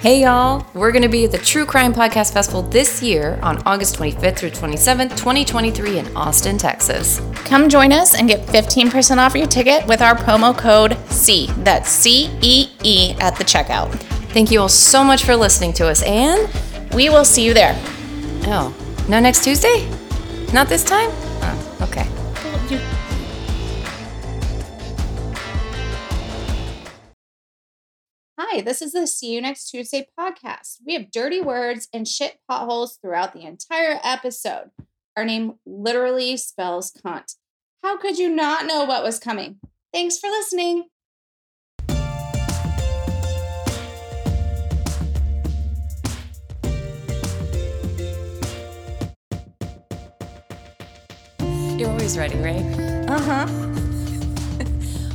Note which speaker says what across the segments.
Speaker 1: Hey y'all, we're going to be at the True Crime Podcast Festival this year on August 25th through 27th, 2023 in Austin, Texas.
Speaker 2: Come join us and get 15% off your ticket with our promo code C. That's C E E at the checkout.
Speaker 1: Thank you all so much for listening to us and
Speaker 2: We will see you there.
Speaker 1: oh, no next Tuesday? Not this time?
Speaker 2: Hi, this is the See You Next Tuesday podcast. We have dirty words and shit potholes throughout the entire episode. Our name literally spells cunt. How could you not know what was coming? Thanks for listening.
Speaker 1: You're always ready, right?
Speaker 2: Uh huh.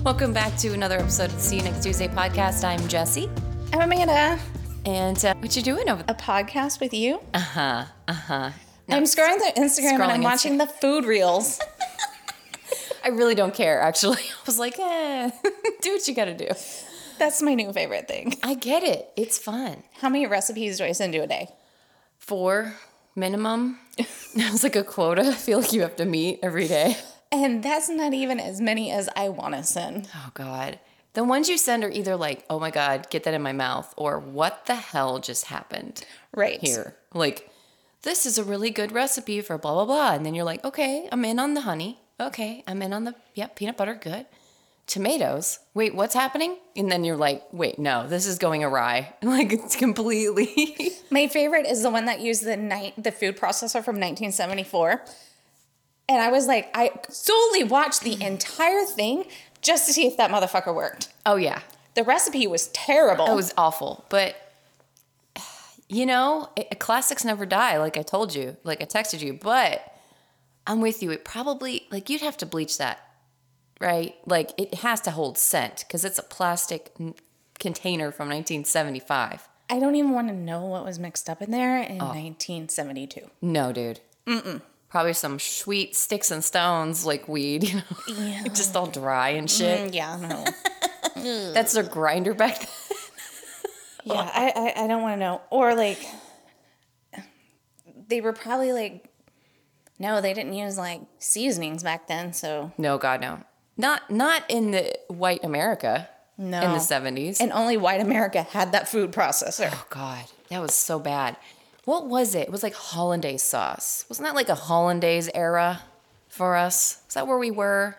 Speaker 1: Welcome back to another episode of the See You Next Tuesday podcast. I'm Jesse.
Speaker 2: I'm Amanda.
Speaker 1: And uh, what you doing over there?
Speaker 2: A podcast with you?
Speaker 1: Uh-huh, uh-huh.
Speaker 2: I'm scrolling through Instagram and I'm
Speaker 1: Scrolling
Speaker 2: watching the food reels.
Speaker 1: I really don't care, actually. I was like, eh, do what you gotta do.
Speaker 2: That's my new favorite thing.
Speaker 1: I get it. It's fun.
Speaker 2: How many recipes do I send you a day?
Speaker 1: Four minimum. It's like a quota I feel like you have to meet every day.
Speaker 2: And that's not even as many as I want to send.
Speaker 1: Oh, God. The ones you send are either like, oh my God, get that in my mouth, or what the hell just happened
Speaker 2: Right.
Speaker 1: here? Like, this is a really good recipe for blah, blah, blah. And then you're like, okay, I'm in on the honey. Okay, I'm in on the, yep, peanut butter, good. Tomatoes. Wait, what's happening? And then you're like, wait, no, this is going awry. Like, it's completely.
Speaker 2: My favorite is the one that used the night the food processor from 1974. And I was like, I solely watched the entire thing just to see if that motherfucker worked.
Speaker 1: oh, yeah.
Speaker 2: The recipe was terrible.
Speaker 1: It was awful, but you know, it, classics never die. Like I told you, like I texted you, but I'm with you. It probably like you'd have to bleach that, right? Like it has to hold scent because it's a plastic n- container from 1975.
Speaker 2: I don't even want to know what was mixed up in there in
Speaker 1: Oh.
Speaker 2: 1972.
Speaker 1: No, dude. Mm-mm. Probably some sweet sticks and stones like weed, you know, just all dry and shit.
Speaker 2: Mm, yeah, no.
Speaker 1: That's their grinder back then.
Speaker 2: yeah, I, I, I don't want to know. Or like, they were probably like, no, they didn't use like seasonings back then. So
Speaker 1: No, God, no. Not not in the white America.
Speaker 2: no.
Speaker 1: in the 70s.
Speaker 2: And only white America had that food processor.
Speaker 1: oh god, that was so bad. What was it? It was like hollandaise sauce. Wasn't that like a hollandaise era for us? Is that where we were?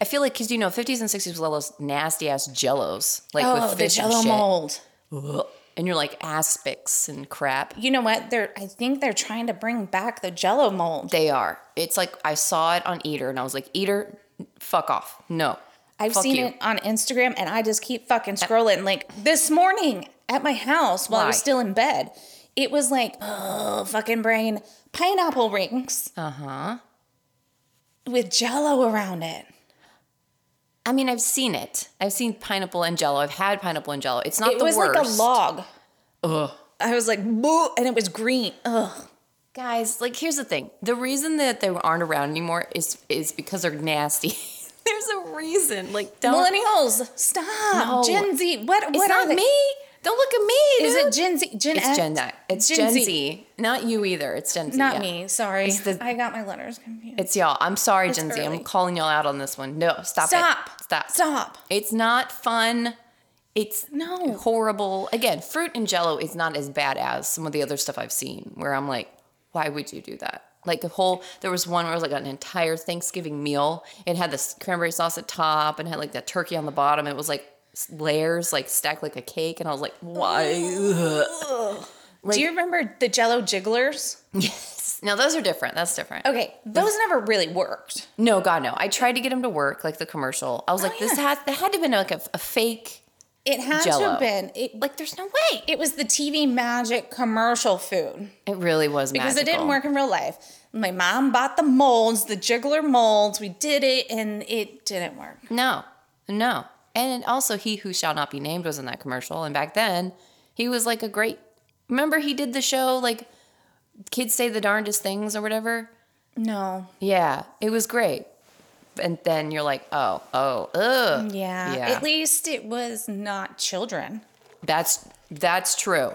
Speaker 1: I feel like because you know, 50s and 60s was all those nasty ass jellos, like
Speaker 2: Oh,
Speaker 1: with
Speaker 2: the
Speaker 1: fish and
Speaker 2: Jello
Speaker 1: shit.
Speaker 2: mold.
Speaker 1: Ugh. And you're like aspics and crap.
Speaker 2: You know what? They're I think they're trying to bring back the Jello mold.
Speaker 1: They are. It's like I saw it on Eater, and I was like, Eater, fuck off. No,
Speaker 2: I've
Speaker 1: fuck
Speaker 2: seen
Speaker 1: you.
Speaker 2: it on Instagram, and I just keep fucking scrolling. Like this morning at my house while I was still in bed, it was like, oh, fucking brain, pineapple rings
Speaker 1: Uh huh.
Speaker 2: with Jello around it.
Speaker 1: I mean, I've seen it. I've seen pineapple and Jello. I've had pineapple and Jello. It's not
Speaker 2: It
Speaker 1: the
Speaker 2: was like a log.
Speaker 1: Ugh.
Speaker 2: I was like, boo, and it was green. Ugh.
Speaker 1: Guys, like here's the thing. The reason that they aren't around anymore is is because they're nasty. There's a reason. Like don't
Speaker 2: Millennials, stop.
Speaker 1: No.
Speaker 2: Gen Z, what?
Speaker 1: It's
Speaker 2: what
Speaker 1: not
Speaker 2: are they?
Speaker 1: me. Don't look at me.
Speaker 2: Is
Speaker 1: dude.
Speaker 2: it Gen Z? Gen
Speaker 1: It's
Speaker 2: X?
Speaker 1: Gen Z. It's Gen, Z. Not you either. It's Gen Z.
Speaker 2: Not
Speaker 1: yeah.
Speaker 2: me. Sorry,
Speaker 1: It's the-
Speaker 2: I got my letters confused.
Speaker 1: It's y'all. I'm sorry, Gen Z.
Speaker 2: early.
Speaker 1: I'm calling y'all out on this one. No, stop,
Speaker 2: Stop.
Speaker 1: it. Stop.
Speaker 2: Stop.
Speaker 1: It's not fun. It's
Speaker 2: No.
Speaker 1: horrible. Again, fruit and jello is not as bad as some of the other stuff I've seen where I'm like, why would you do that? Like the whole, there was one where it was like an entire Thanksgiving meal. It had this cranberry sauce at top and had like that turkey on the bottom. It was like layers, like stacked like a cake. And I was like, why? Ugh.
Speaker 2: Do you remember the Jello jigglers?
Speaker 1: Yes. Now those are different. That's different.
Speaker 2: Okay, those never really worked.
Speaker 1: No, God, no. I tried to get them to work, like the commercial. I was oh, like, this
Speaker 2: Oh, yeah.
Speaker 1: had, that had to have been like a, a fake.
Speaker 2: It had to
Speaker 1: Jell-O.
Speaker 2: have been. It,
Speaker 1: Like, there's no way.
Speaker 2: it was the TV magic commercial food
Speaker 1: It really was
Speaker 2: because
Speaker 1: magical.
Speaker 2: it didn't work in real life. My mom bought the molds, the jiggler molds. We did it, and it didn't work.
Speaker 1: No, no. And also, he who shall not be named was in that commercial. And back then, he was like a great. Remember, he did the show like kids say the darndest things or whatever.
Speaker 2: No.
Speaker 1: Yeah, it was great. And then you're like, oh, oh, ugh.
Speaker 2: Yeah.
Speaker 1: Yeah.
Speaker 2: At least it was not children.
Speaker 1: That's That's true.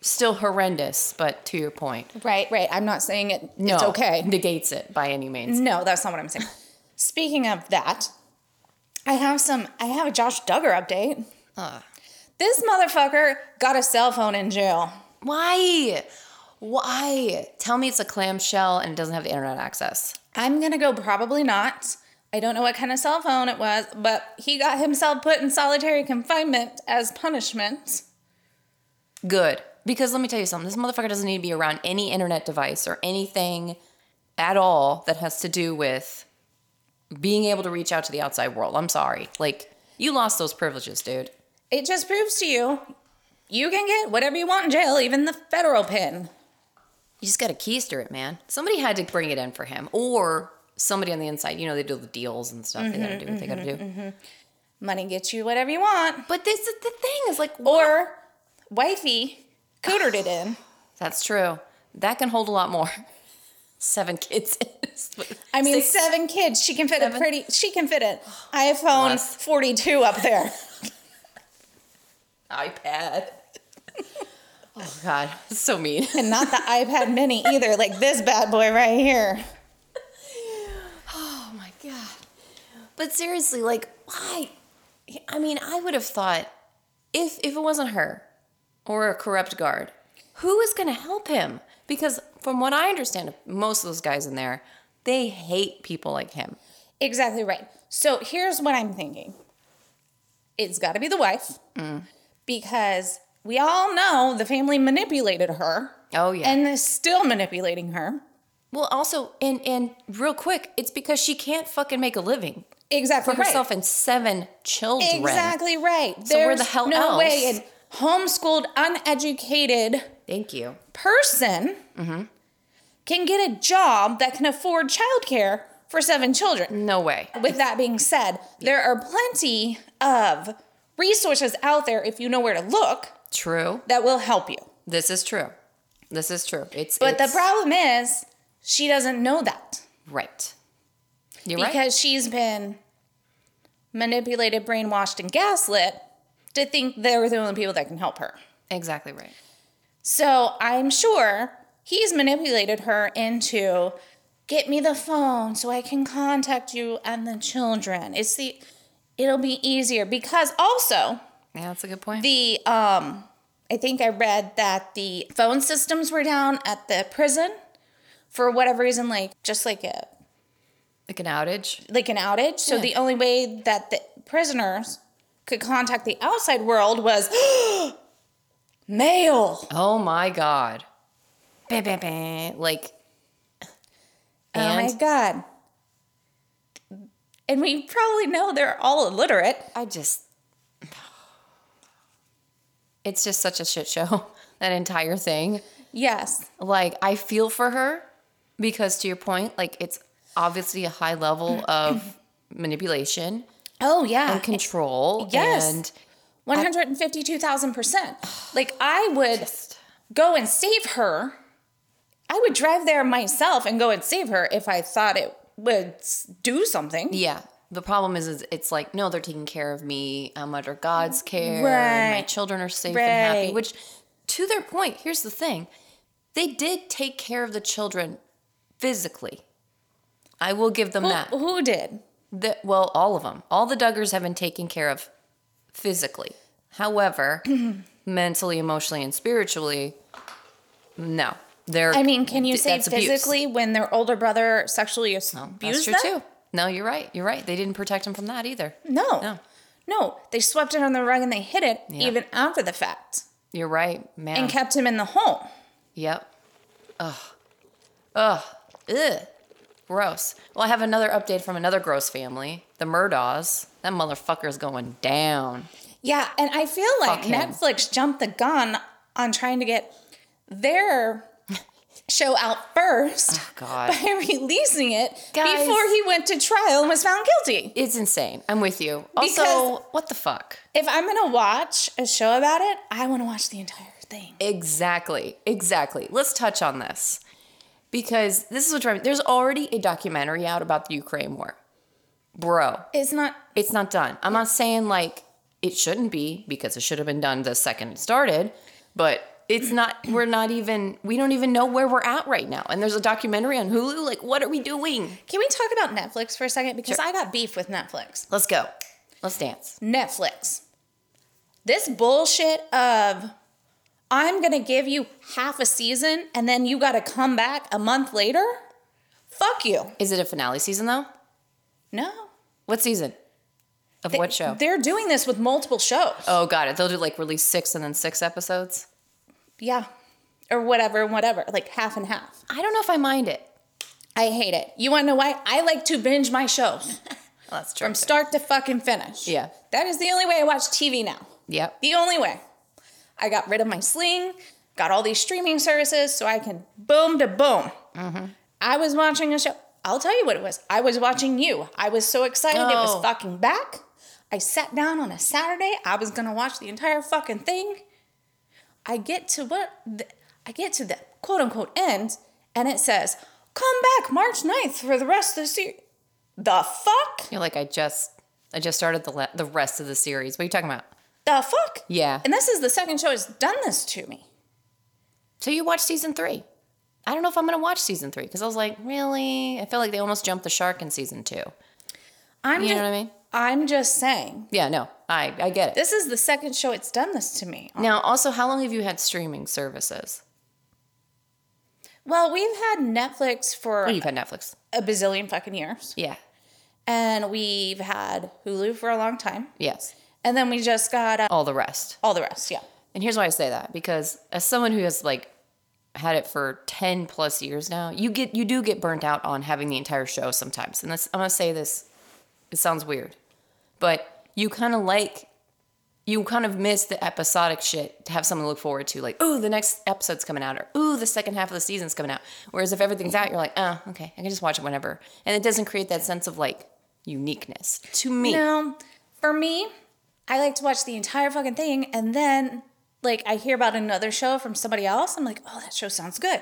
Speaker 1: Still horrendous, but to your point,
Speaker 2: Right, right. I'm not saying it,
Speaker 1: no,
Speaker 2: it's okay.
Speaker 1: Negates it by any means.
Speaker 2: No, that's not what I'm saying. Speaking of that, I have some, I have a Josh Duggar update.
Speaker 1: Uh.
Speaker 2: This motherfucker got a cell phone in jail.
Speaker 1: Why? Why? Tell me it's a clamshell and it doesn't have the internet access.
Speaker 2: I'm gonna go probably not. I don't know what kind of cell phone it was, but he got himself put in solitary confinement as punishment.
Speaker 1: Good. Because let me tell you something this motherfucker doesn't need to be around any internet device or anything at all that has to do with being able to reach out to the outside world. I'm sorry. Like, you lost those privileges, dude.
Speaker 2: It just proves to you you can get whatever you want in jail, even the federal pin.
Speaker 1: You just got to keister it, man. Somebody had to bring it in for him, or somebody on the inside. You know, they do the deals and stuff. they got to do what they got to mm-hmm, do. Mm-hmm, mm-hmm.
Speaker 2: Money gets you whatever you want.
Speaker 1: But this is the thing is like,
Speaker 2: Or wifey cootered it in.
Speaker 1: that's true. That can hold a lot more. Seven kids.
Speaker 2: I mean,
Speaker 1: Six-
Speaker 2: seven kids. She can fit a pretty. She can fit an iPhone
Speaker 1: Bless.
Speaker 2: 42 up there.
Speaker 1: iPad. oh God, it's so mean.
Speaker 2: And not the iPad mini either, like this bad boy right here.
Speaker 1: Oh my God. But seriously, like, why? I mean, I would have thought if if it wasn't her or a corrupt guard, who is going to help him? Because from what I understand, most of those guys in there, they hate people like him.
Speaker 2: Exactly right. So here's what I'm thinking it's got to be the wife because we all know the family manipulated her.
Speaker 1: Oh, yeah.
Speaker 2: And is still manipulating her.
Speaker 1: Well, also, and and real quick, it's because she can't fucking make a living
Speaker 2: Exactly
Speaker 1: for
Speaker 2: right.
Speaker 1: herself and seven children.
Speaker 2: Exactly right.
Speaker 1: So where the
Speaker 2: There's
Speaker 1: hell
Speaker 2: no
Speaker 1: else?
Speaker 2: way an homeschooled, uneducated
Speaker 1: Thank you.
Speaker 2: person
Speaker 1: Mm-hmm.
Speaker 2: Can get a job that can afford childcare for seven children.
Speaker 1: No way.
Speaker 2: With that being said, there are plenty of resources out there if you know where to look
Speaker 1: True.
Speaker 2: that will help you.
Speaker 1: This is true. This is true. It's
Speaker 2: But the problem is she doesn't know that
Speaker 1: right. You're right.
Speaker 2: because she's been manipulated, brainwashed, and gaslit to think they're the only people that can help her.
Speaker 1: Exactly right.
Speaker 2: So I'm sure he's manipulated her into get me the phone so I can contact you and the children. It's the it'll be easier because also
Speaker 1: Yeah, that's a good point.
Speaker 2: the um I think I read that the phone systems were down at the prison for whatever reason like just like a
Speaker 1: like an outage.
Speaker 2: like an outage. So the only way that the prisoners could contact the outside world was mail.
Speaker 1: Oh my god. Bah, bah, bah. Like
Speaker 2: oh my god. And we probably know they're all illiterate.
Speaker 1: I just it's just such a shit show. That entire thing.
Speaker 2: Yes.
Speaker 1: Like I feel for her because to your point, like it's obviously a high level of manipulation
Speaker 2: Oh yeah.
Speaker 1: and control.
Speaker 2: Yes.
Speaker 1: And
Speaker 2: 152,000%. Like I would go and save her. I would drive there myself and go and save her if I thought it would do something.
Speaker 1: Yeah. The problem is, is it's like, no, they're taking care of me. I'm under God's care. and My children are safe and happy. Which, to their point, here's the thing they did take care of the children physically. I will give them
Speaker 2: Who,
Speaker 1: that.
Speaker 2: who did?
Speaker 1: The- well, all of them. All the Duggars have been taken care of physically. However, mentally, emotionally, and spiritually, no. They're,
Speaker 2: I mean, can you say
Speaker 1: that's abuse.
Speaker 2: physically when their older brother sexually as-
Speaker 1: That's
Speaker 2: abused
Speaker 1: true
Speaker 2: them?
Speaker 1: too. No, you're right. You're right. They didn't protect him from that either.
Speaker 2: No.
Speaker 1: No.
Speaker 2: No, they swept it on the rug and they hid it
Speaker 1: Yeah.
Speaker 2: even after the fact
Speaker 1: You're right, man.
Speaker 2: and kept him in the home.
Speaker 1: Yep. Ugh. Ugh. Ugh. Gross. Well, I have another update from another gross family, the Murdaughs. That motherfucker's going down.
Speaker 2: Yeah, and I feel like Netflix jumped the gun on trying to get their show out first oh,
Speaker 1: God.
Speaker 2: by releasing it
Speaker 1: Guys.
Speaker 2: before he went to trial and was found guilty.
Speaker 1: It's insane. I'm with you. Also,
Speaker 2: Because-
Speaker 1: what the fuck?
Speaker 2: If I'm gonna watch a show about it, I want to watch the entire thing.
Speaker 1: Exactly. Exactly. Let's touch on this. Because this is what driving there's already a documentary out about the Ukraine war. Bro,
Speaker 2: It's not.
Speaker 1: it's not done. I'm not saying like it shouldn't be because it should have been done the second it started. But it's not. We're not even. We don't even know where we're at right now. And there's a documentary on Hulu. Like, what are we doing?
Speaker 2: Can we talk about Netflix for a second? Because I got beef with Netflix.
Speaker 1: Let's go. Let's dance.
Speaker 2: Netflix. This bullshit of I'm going to give you half a season and then you got to come back a month later? Fuck you.
Speaker 1: Is it a finale season though?
Speaker 2: No.
Speaker 1: What season? Of what show?
Speaker 2: They're doing this with multiple shows.
Speaker 1: Oh, got it. They'll do like release six and then six episodes.
Speaker 2: Yeah. Or whatever, whatever. Like half and half.
Speaker 1: I don't know if I mind it.
Speaker 2: I hate it. You want to know why? I like to binge my shows
Speaker 1: Oh, that's true.
Speaker 2: from start to fucking finish.
Speaker 1: Yeah.
Speaker 2: That is the only way I watch TV now.
Speaker 1: Yep.
Speaker 2: The only way. I got rid of my sling, got all these streaming services so I can boom to boom.
Speaker 1: Mm-hmm.
Speaker 2: I was watching a show. I'll tell you what it was. I was watching you. I was so excited it
Speaker 1: Oh.
Speaker 2: was fucking back. I sat down on a Saturday. I was gonna watch the entire fucking thing. I get to what the, I get to the quote unquote end, and it says, "Come back March 9th for the rest of the series." The fuck?
Speaker 1: You're like I just I just started the le- the rest of the series. What are you talking about?
Speaker 2: The fuck?
Speaker 1: Yeah.
Speaker 2: And this is the second show that's done this to me.
Speaker 1: So you watched season three. I don't know if I'm gonna watch season three because I was like, really? I feel like they almost jumped the shark in season two.
Speaker 2: I'm
Speaker 1: You
Speaker 2: just,
Speaker 1: know what I mean?
Speaker 2: I'm just saying.
Speaker 1: Yeah, no, I I get it.
Speaker 2: This is the second show it's done this to me.
Speaker 1: Now, also, how long have you had streaming services?
Speaker 2: Well, we've had Netflix for
Speaker 1: Oh, you've had Netflix.
Speaker 2: a bazillion fucking years.
Speaker 1: Yeah.
Speaker 2: And we've had Hulu for a long time.
Speaker 1: Yes.
Speaker 2: And then we just got uh,
Speaker 1: All the rest.
Speaker 2: all the rest. Yeah.
Speaker 1: And here's why I say that because as someone who has like had it for 10 plus years now, you get you do get burnt out on having the entire show sometimes. And this, I'm going to say this it sounds weird. But you kind of like you kind of miss the episodic shit to have something to look forward to like, "Ooh, the next episode's coming out," or "Ooh, the second half of the season's coming out." Whereas if everything's out, you're like, "Oh, okay, I can just watch it whenever." And it doesn't create that sense of like uniqueness to me.
Speaker 2: No, for me, I like to watch the entire fucking thing and then like I hear about another show from somebody else. I'm like, oh, that show sounds good.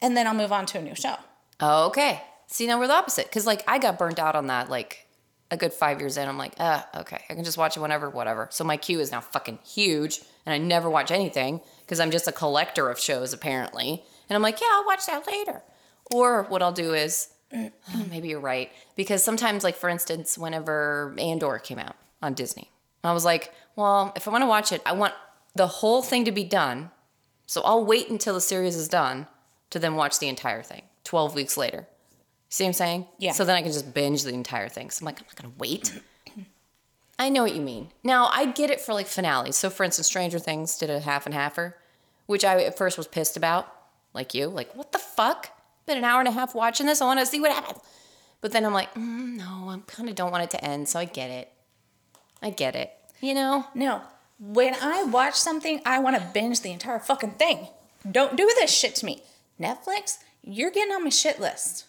Speaker 2: And then I'll move on to a new show.
Speaker 1: Okay. See, now we're the opposite. Because, like, I got burnt out on that, like, a good five years in. I'm like, ah, okay. I can just watch it whenever, whatever. So my queue is now fucking huge. And I never watch anything because I'm just a collector of shows, apparently. And I'm like, yeah, I'll watch that later. Or what I'll do is, maybe you're right. Because sometimes, like, for instance, whenever Andor came out on Disney, I was like, well, if I want to watch it, I want the whole thing to be done. So I'll wait until the series is done to then watch the entire thing 12 weeks later. See what I'm saying?
Speaker 2: Yeah.
Speaker 1: So then I can just binge the entire thing. So I'm like, I'm not to wait. I know what you mean. Now, I get it for like finales. So, for instance, Stranger Things did a half and halfer, which I at first was pissed about, like you. Like, what the fuck? Been an hour and a half watching this. I want to see what happens. But then I'm like, mm, no, I kind of don't want it to end. So I get it. I get it. You know?
Speaker 2: No. When I watch something, I want to binge the entire fucking thing. Don't do this shit to me. Netflix, you're getting on my shit list.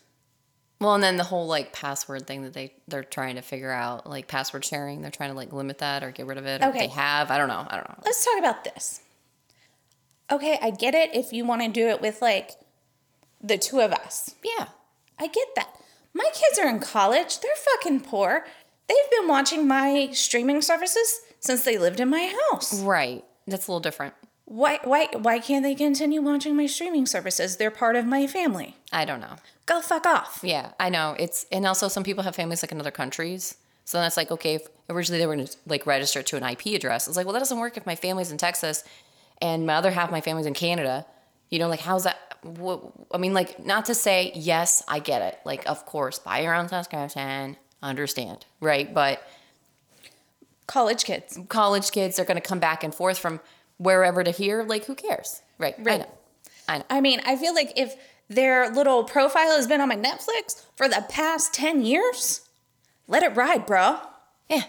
Speaker 1: Well, and then the whole like password thing that they they're trying to figure out, like password sharing, they're trying to like limit that or get rid of it. Or
Speaker 2: Okay.
Speaker 1: They have. I don't know. I don't know.
Speaker 2: Let's talk about this. Okay, I get it if you want to do it with like the two of us.
Speaker 1: Yeah.
Speaker 2: I get that. My kids are in college. They're fucking poor. They've been watching my streaming services since they lived in my house.
Speaker 1: Right. That's a little different.
Speaker 2: Why why why can't they continue watching my streaming services? They're part of my family.
Speaker 1: I don't know.
Speaker 2: Go fuck off.
Speaker 1: Yeah, I know. It's and also some people have families like in other countries. So then it's like, okay, if originally they were to like register to an IP address. It's like, well, that doesn't work if my family's in Texas and my other half of my family's in Canada. You know, like how's that? I mean, like not to say yes, I get it. Like, of course, buy your own subscription, understand, right? But
Speaker 2: College kids.
Speaker 1: college kids are going to come back and forth from wherever to here. Like, who cares, right? I
Speaker 2: Right.
Speaker 1: know. I know.
Speaker 2: I mean, I feel like if their little profile has been on my Netflix for the past 10 years, let it ride, bro.
Speaker 1: Yeah.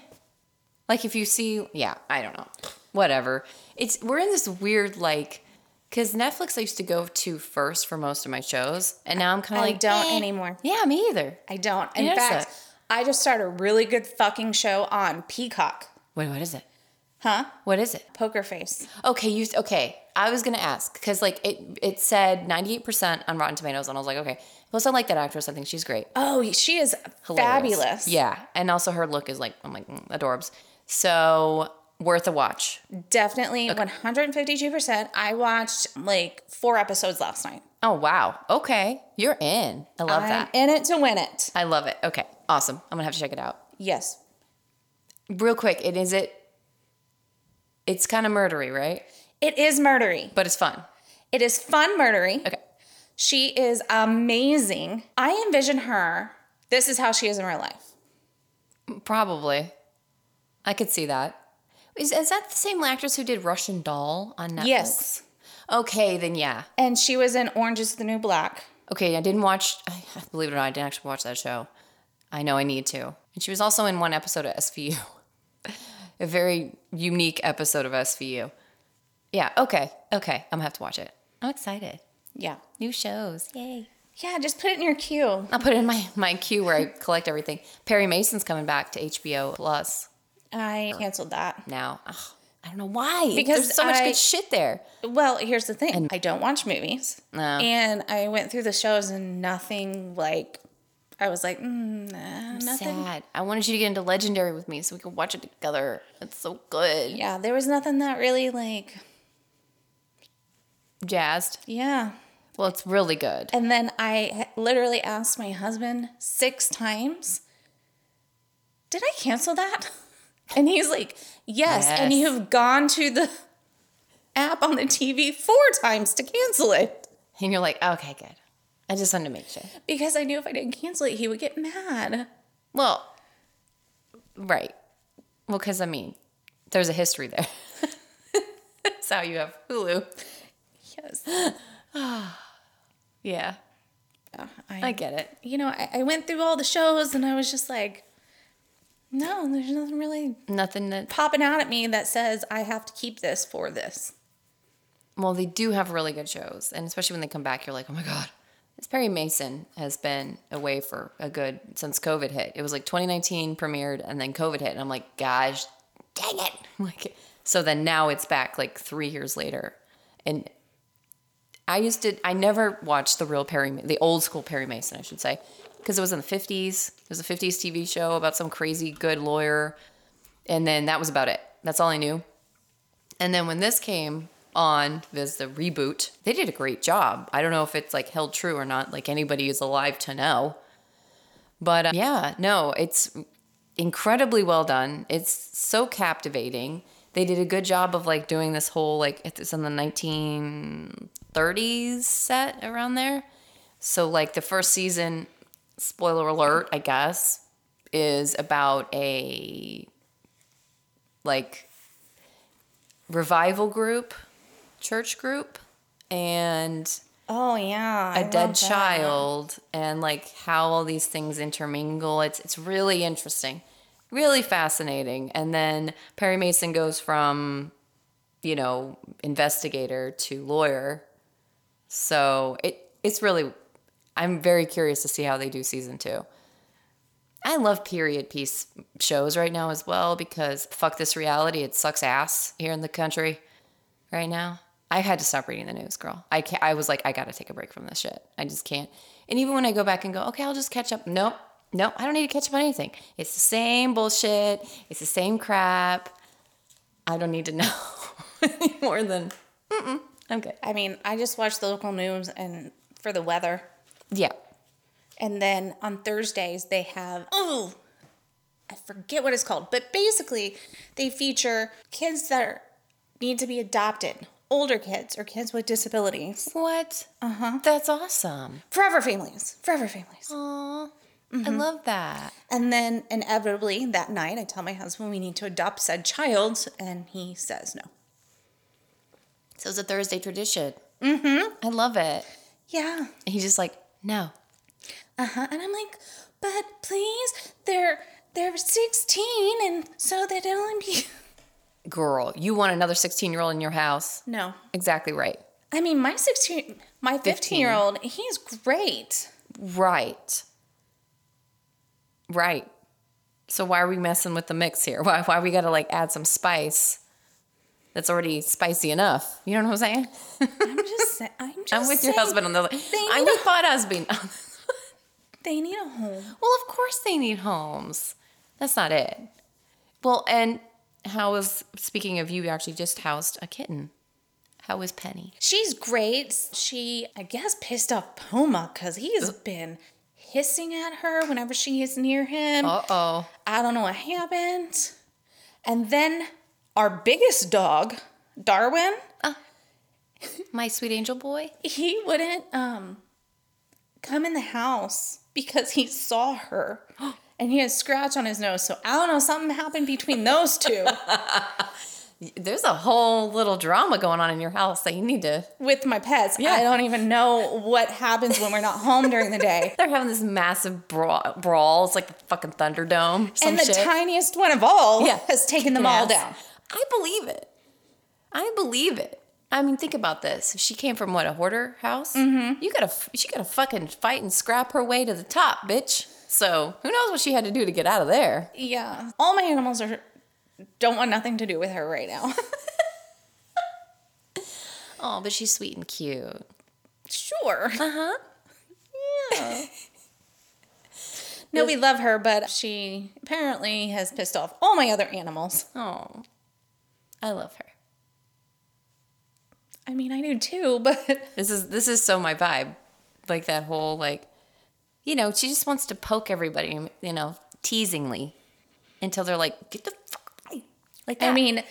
Speaker 1: Like if you see, yeah, I don't know. Whatever. It's we're in this weird like cuz Netflix I used to go to first for most of my shows and now I'm kind of like
Speaker 2: don't
Speaker 1: eh.
Speaker 2: anymore.
Speaker 1: Yeah, me either.
Speaker 2: I don't. In fact,
Speaker 1: sir.
Speaker 2: I just started a really good fucking show on Peacock.
Speaker 1: Wait, what is it?
Speaker 2: Huh?
Speaker 1: What is it?
Speaker 2: Poker Face.
Speaker 1: Okay, you okay. I was going to ask cuz like it it said 98% on Rotten Tomatoes and I was like, okay. Plus I like that actress. I think she's great.
Speaker 2: Oh, she is
Speaker 1: Hilarious.
Speaker 2: fabulous.
Speaker 1: Yeah, and also her look is like I'm like mm, adorbs. So worth a watch.
Speaker 2: Definitely 152%. I watched like four episodes last night.
Speaker 1: Oh wow. Okay, you're in. I love
Speaker 2: I'm
Speaker 1: that.
Speaker 2: in it to win it.
Speaker 1: I love it. Okay, awesome. I'm gonna have to check it out.
Speaker 2: Yes.
Speaker 1: Real quick, it is it. It's kind of murdery, right?
Speaker 2: It is murdery.
Speaker 1: But it's fun.
Speaker 2: It is fun murdery.
Speaker 1: Okay.
Speaker 2: She is amazing. I envision her. This is how she is in real life.
Speaker 1: Probably. I could see that. Is, is that the same actress who did Russian Doll on Netflix?
Speaker 2: Yes.
Speaker 1: Okay, then yeah.
Speaker 2: And she was in Orange is the New Black.
Speaker 1: Okay, I didn't watch. Believe it or not, I didn't actually watch that show. I know I need to. And she was also in one episode of SVU, a very unique episode of SVU. Yeah. Okay. Okay. I'm gonna have to watch it. I'm excited.
Speaker 2: Yeah.
Speaker 1: New shows. Yay.
Speaker 2: Yeah, just put it in your queue.
Speaker 1: I'll put it in my my queue where I collect everything. Perry Mason's coming back to HBO Plus
Speaker 2: I canceled that.
Speaker 1: now. Ugh, I don't know why.
Speaker 2: Because
Speaker 1: There's so much
Speaker 2: I-
Speaker 1: good shit there.
Speaker 2: Well, here's the thing. I don't watch movies.
Speaker 1: No.
Speaker 2: And I went through the shows and nothing like I was like, mm, nah, nothing.
Speaker 1: Sad. I wanted you to get into Legendary with me so we could watch it together. It's so good.
Speaker 2: Yeah, there was nothing that really like
Speaker 1: Jazzed.
Speaker 2: yeah.
Speaker 1: Well, it's really good.
Speaker 2: And then I literally asked my husband six times, Did I cancel that? And he's like, Yes. And you have gone to the app on the TV four times to cancel it.
Speaker 1: And you're like, okay, good. I just wanted to make sure.
Speaker 2: Because I knew if I didn't cancel it, he would get mad.
Speaker 1: Well, right. Well, because I mean, there's a history there. That's how you have Hulu.
Speaker 2: Yes.
Speaker 1: Yeah, uh,
Speaker 2: I,
Speaker 1: I get it.
Speaker 2: you know, I, I went through all the shows and I was just like, no, there's nothing really
Speaker 1: Nothing that.
Speaker 2: popping out at me that says I have to keep this for this.
Speaker 1: Well, they do have really good shows, and especially when they come back, you're like, oh my god. Perry Mason has been away for a good since COVID hit. It was like 2019 premiered, and then COVID hit, and I'm like, gosh, dang it! Like, so then now it's back like three years later, and I used to. I never watched the real Perry, the old school Perry Mason, I should say, because it was in the 50s. It was a 50s TV show about some crazy good lawyer, and then that was about it. That's all I knew. And then when this came on, this the reboot, they did a great job. I don't know if it's like held true or not. Like anybody is alive to know. But uh, yeah, no, it's incredibly well done. It's so captivating. They did a good job of like doing this whole like it's in the 1930s set around there. So like the first season, spoiler alert, I guess, is about a like revival group, church group, and
Speaker 2: Oh yeah, I
Speaker 1: a
Speaker 2: love
Speaker 1: dead child and like how all these things intermingle. It's it's really interesting. Really fascinating. And then Perry Mason goes from, you know, investigator to lawyer. So it it's really I'm very curious to see how they do season two. I love period piece shows right now as well because fuck this reality. It sucks ass here in the country right now. I had to stop reading the news, girl. I can't, I was like, I got to take a break from this shit. I just can't. And even when I go back and go, okay, I'll just catch up. Nope, nope. I don't need to catch up on anything. It's the same bullshit. It's the same crap. I don't need to know any more than. Mm-mm, I'm good.
Speaker 2: I mean, I just watch the local news and for the weather,
Speaker 1: Yeah.
Speaker 2: and then on Thursdays they have oh, I forget what it's called, but basically they feature kids that are, need to be adopted, older kids or kids with disabilities,
Speaker 1: What? Uh huh. That's awesome.
Speaker 2: forever families, forever families.
Speaker 1: Aw, I love that.
Speaker 2: And then inevitably that night, I tell my husband we need to adopt said child, and he says no.
Speaker 1: So it's a Thursday tradition. Mm-hmm. I love it.
Speaker 2: Yeah.
Speaker 1: And he's just like, no.
Speaker 2: Uh huh. And I'm like, but please, they're they're 16, and so they'd only be.
Speaker 1: Girl, you want another 16 year old in your house?
Speaker 2: No.
Speaker 1: Exactly right.
Speaker 2: I mean, my 16, my 15 year old, he's great.
Speaker 1: Right. Right. So why are we messing with the mix here? Why why we gotta like add some spice that's already spicy enough? You know what I'm saying?
Speaker 2: I'm just saying. I'm just
Speaker 1: I'm with your husband on the I'm
Speaker 2: need
Speaker 1: with Pod husband.
Speaker 2: They need a home.
Speaker 1: well, of course they need homes. That's not it. Well, and how was speaking of you you actually just housed a kitten? How was Penny?
Speaker 2: She's great. She, I guess, pissed off Puma because he's been hissing at her whenever she is near him.
Speaker 1: Uh oh.
Speaker 2: I don't know what happened. And then our biggest dog, Darwin,
Speaker 1: My sweet angel boy.
Speaker 2: he wouldn't um come in the house because he saw her. And he had a scratch on his nose. So I don't know, something happened between those two
Speaker 1: There's a whole little drama going on in your house that you need to.
Speaker 2: with my pets.
Speaker 1: Yeah.
Speaker 2: I don't even know what happens when we're not home during the day.
Speaker 1: They're having this massive brawl. brawl. It's like the fucking Thunderdome.
Speaker 2: And the
Speaker 1: shit.
Speaker 2: tiniest one of all
Speaker 1: Yeah.
Speaker 2: has taken them all down.
Speaker 1: I believe it. I believe it. I mean, think about this. If she came from what a hoarder house, mm-hmm. you gotta she gotta fucking fight and scrap her way to the top, bitch. So who knows what she had to do to get out of there?
Speaker 2: Yeah. All my animals are don't want nothing to do with her right now.
Speaker 1: Oh, but she's sweet and cute.
Speaker 2: sure.
Speaker 1: Uh huh.
Speaker 2: Yeah. No, we love her, but she apparently has pissed off all my other animals.
Speaker 1: Oh, I love her.
Speaker 2: I mean, I do too, but
Speaker 1: This is this is so my vibe, like that whole like, you know, she just wants to poke everybody, you know, teasingly, until they're like, get the fuck away, like that.
Speaker 2: I mean,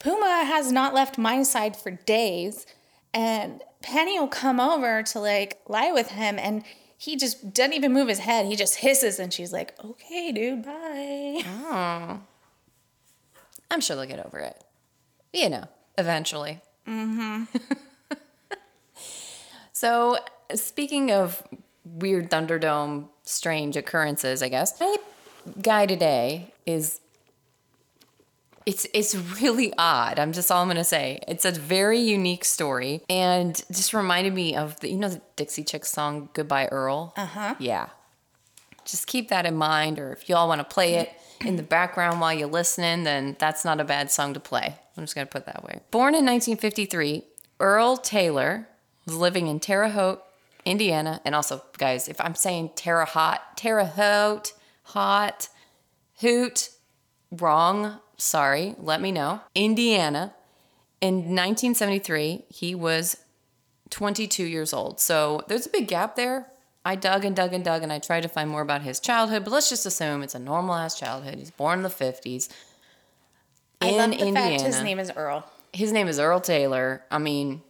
Speaker 2: Puma has not left my side for days, and Penny will come over to like lie with him, and he just doesn't even move his head. He just hisses, and she's like, "Okay, dude, bye."
Speaker 1: Oh. I'm sure they'll get over it. You know, eventually. Mm-hmm. so, speaking of weird Thunderdome strange occurrences, I guess, my guy today is it's it's really odd. I'm just all I'm gonna say. It's a very unique story, and just reminded me of the you know the Dixie Chicks song "Goodbye Earl." Uh huh. Yeah. Just keep that in mind, or if y'all want to play it in the background while you're listening, then that's not a bad song to play. I'm just gonna put that way. Born in 1953, Earl Taylor was living in Terre Haute, Indiana, and also, guys, if I'm saying Terre Haute, Terre Haute, hot, hoot, wrong, sorry, let me know. Indiana. In 1973, he was 22 years old. So there's a big gap there. I dug and dug and dug and I tried to find more about his childhood, but let's just assume it's a normal ass childhood. He's born in the 50s. In
Speaker 2: I love the
Speaker 1: Indiana.
Speaker 2: fact his name is Earl.
Speaker 1: His name is Earl Taylor. I mean,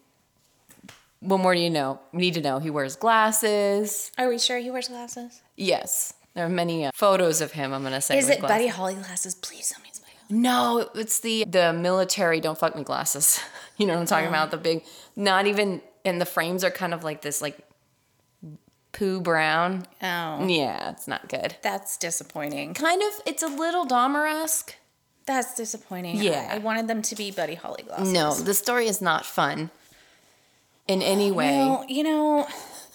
Speaker 1: what more do you know? We need to know. He wears glasses.
Speaker 2: Are we sure he wears glasses?
Speaker 1: Yes, there are many uh, photos of him. I'm gonna say.
Speaker 2: Is it
Speaker 1: glasses.
Speaker 2: Buddy Holly glasses? Please tell me it's Buddy. Holly.
Speaker 1: No, it's the the military don't fuck me glasses. You know what I'm talking about? The big, not even, and the frames are kind of like this, like poo brown.
Speaker 2: Oh,
Speaker 1: Yeah, it's not good.
Speaker 2: that's disappointing.
Speaker 1: Kind of, it's a little Dahmer esque.
Speaker 2: That's disappointing.
Speaker 1: Yeah.
Speaker 2: I, I wanted them to be Buddy Holly glasses.
Speaker 1: No, the story is not fun in any way.
Speaker 2: Well, you know,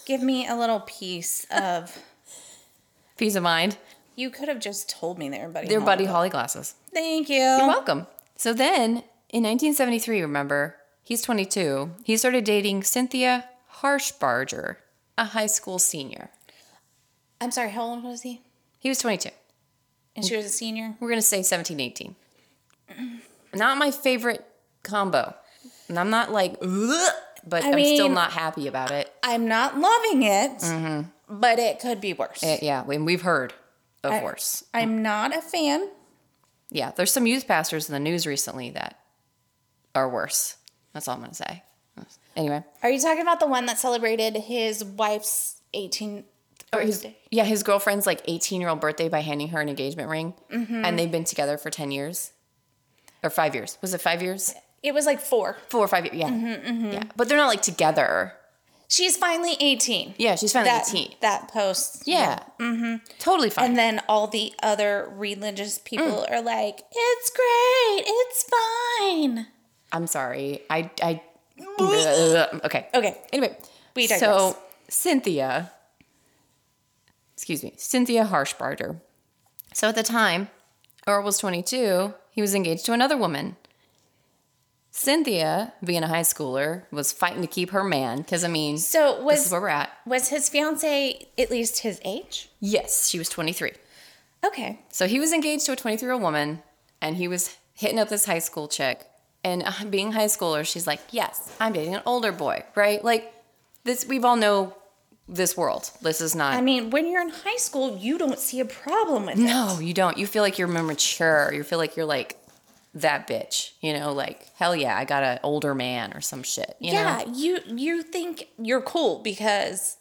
Speaker 2: give me a little piece of.
Speaker 1: Peace of mind.
Speaker 2: You could have just told me they were Buddy
Speaker 1: They're
Speaker 2: Holly.
Speaker 1: Buddy Holly glasses.
Speaker 2: Thank you.
Speaker 1: You're welcome. So then, in 1973, remember, he's 22. He started dating Cynthia Harshbarger, a high school senior.
Speaker 2: I'm sorry, how old was he?
Speaker 1: He was 22.
Speaker 2: And she was a senior?
Speaker 1: We're going to say 17, 18. Not my favorite combo. And I'm not like, "Ugh," but
Speaker 2: I
Speaker 1: I'm still not happy about it.
Speaker 2: I'm not loving it, but it could be worse.
Speaker 1: Uh, yeah, and we've heard of
Speaker 2: I-
Speaker 1: worse.
Speaker 2: I'm not a fan.
Speaker 1: Yeah, there's some youth pastors in the news recently that are worse. That's all I'm going to say. Anyway.
Speaker 2: Are you talking about the one that celebrated his wife's 18th
Speaker 1: Or his, yeah, his girlfriend's like 18 year old birthday by handing her an engagement ring.
Speaker 2: Mm-hmm.
Speaker 1: And they've been together for 10 years or five years. Was it five years?
Speaker 2: It was like four.
Speaker 1: Four or five years. Yeah.
Speaker 2: Mm-hmm,
Speaker 1: Yeah. But they're not like together.
Speaker 2: She's finally 18.
Speaker 1: Yeah, she's finally
Speaker 2: That,
Speaker 1: 18.
Speaker 2: that post.
Speaker 1: Yeah. Mm-hmm. Totally fine.
Speaker 2: And then all the other religious people are like, it's great. It's fine.
Speaker 1: I'm sorry. I, I, okay.
Speaker 2: Okay.
Speaker 1: Anyway,
Speaker 2: We digress.
Speaker 1: so Cynthia, excuse me, Cynthia Harshbarger. So at the time, Earl was 22. He was engaged to another woman. Cynthia, being a high schooler, was fighting to keep her man because I mean,
Speaker 2: So
Speaker 1: this
Speaker 2: was
Speaker 1: is where we're at.
Speaker 2: was his fiance at least his age?
Speaker 1: Yes, she was 23.
Speaker 2: Okay.
Speaker 1: So he was engaged to a 23 year old woman, and he was hitting up this high school chick. And uh, being high schooler, she's like, yes, I'm dating an older boy, right? Like this, we've all know this world. This is not.
Speaker 2: I mean, when you're in high school, you don't see a problem with it.
Speaker 1: no, you don't. You feel like you're more mature. You feel like you're like that bitch, you know, like hell yeah, I got an older man or some shit. You
Speaker 2: yeah,
Speaker 1: know?
Speaker 2: you you think you're cool because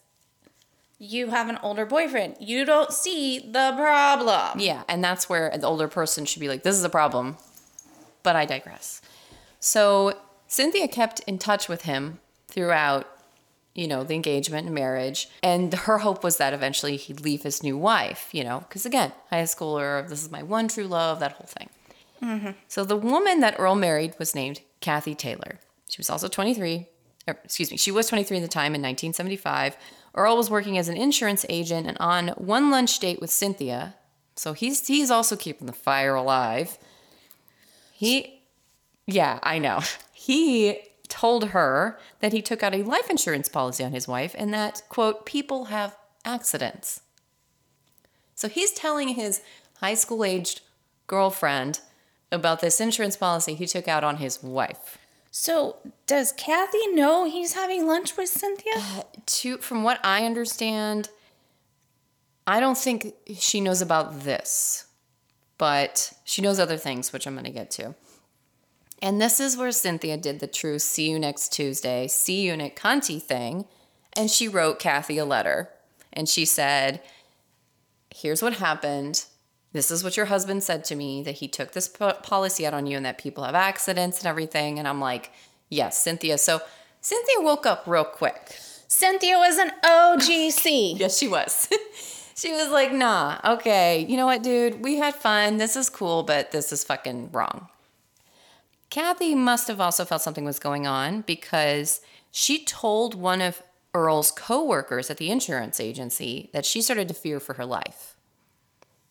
Speaker 2: you have an older boyfriend. You don't see the problem.
Speaker 1: Yeah, and that's where the older person should be like, this is a problem. But I digress. So Cynthia kept in touch with him throughout, you know, the engagement and marriage. And her hope was that eventually he'd leave his new wife, you know, because again, high schooler, this is my one true love, that whole thing. Mm-hmm. So the woman that Earl married was named Kathy Taylor. She was also 23. Or, excuse me, she was 23 at the time in 1975. Earl was working as an insurance agent and on one lunch date with Cynthia. So he's he's also keeping the fire alive. He yeah, I know. He told her that he took out a life insurance policy on his wife and that quote people have accidents. So he's telling his high school aged girlfriend about this insurance policy he took out on his wife.
Speaker 2: So, does Kathy know he's having lunch with Cynthia?
Speaker 1: Uh, to from what I understand, I don't think she knows about this, but she knows other things, which I'm going to get to. And this is where Cynthia did the true see you next Tuesday, see you Nick Conti thing. And she wrote Kathy a letter. And she said, Here's what happened. This is what your husband said to me that he took this po- policy out on you and that people have accidents and everything. And I'm like, Yes, Cynthia. So Cynthia woke up real quick.
Speaker 2: Cynthia was an OGC.
Speaker 1: Yes, she was. she was like, nah, okay, you know what, dude? We had fun. This is cool, but this is fucking wrong. Kathy must have also felt something was going on because she told one of Earl's coworkers at the insurance agency that she started to fear for her life.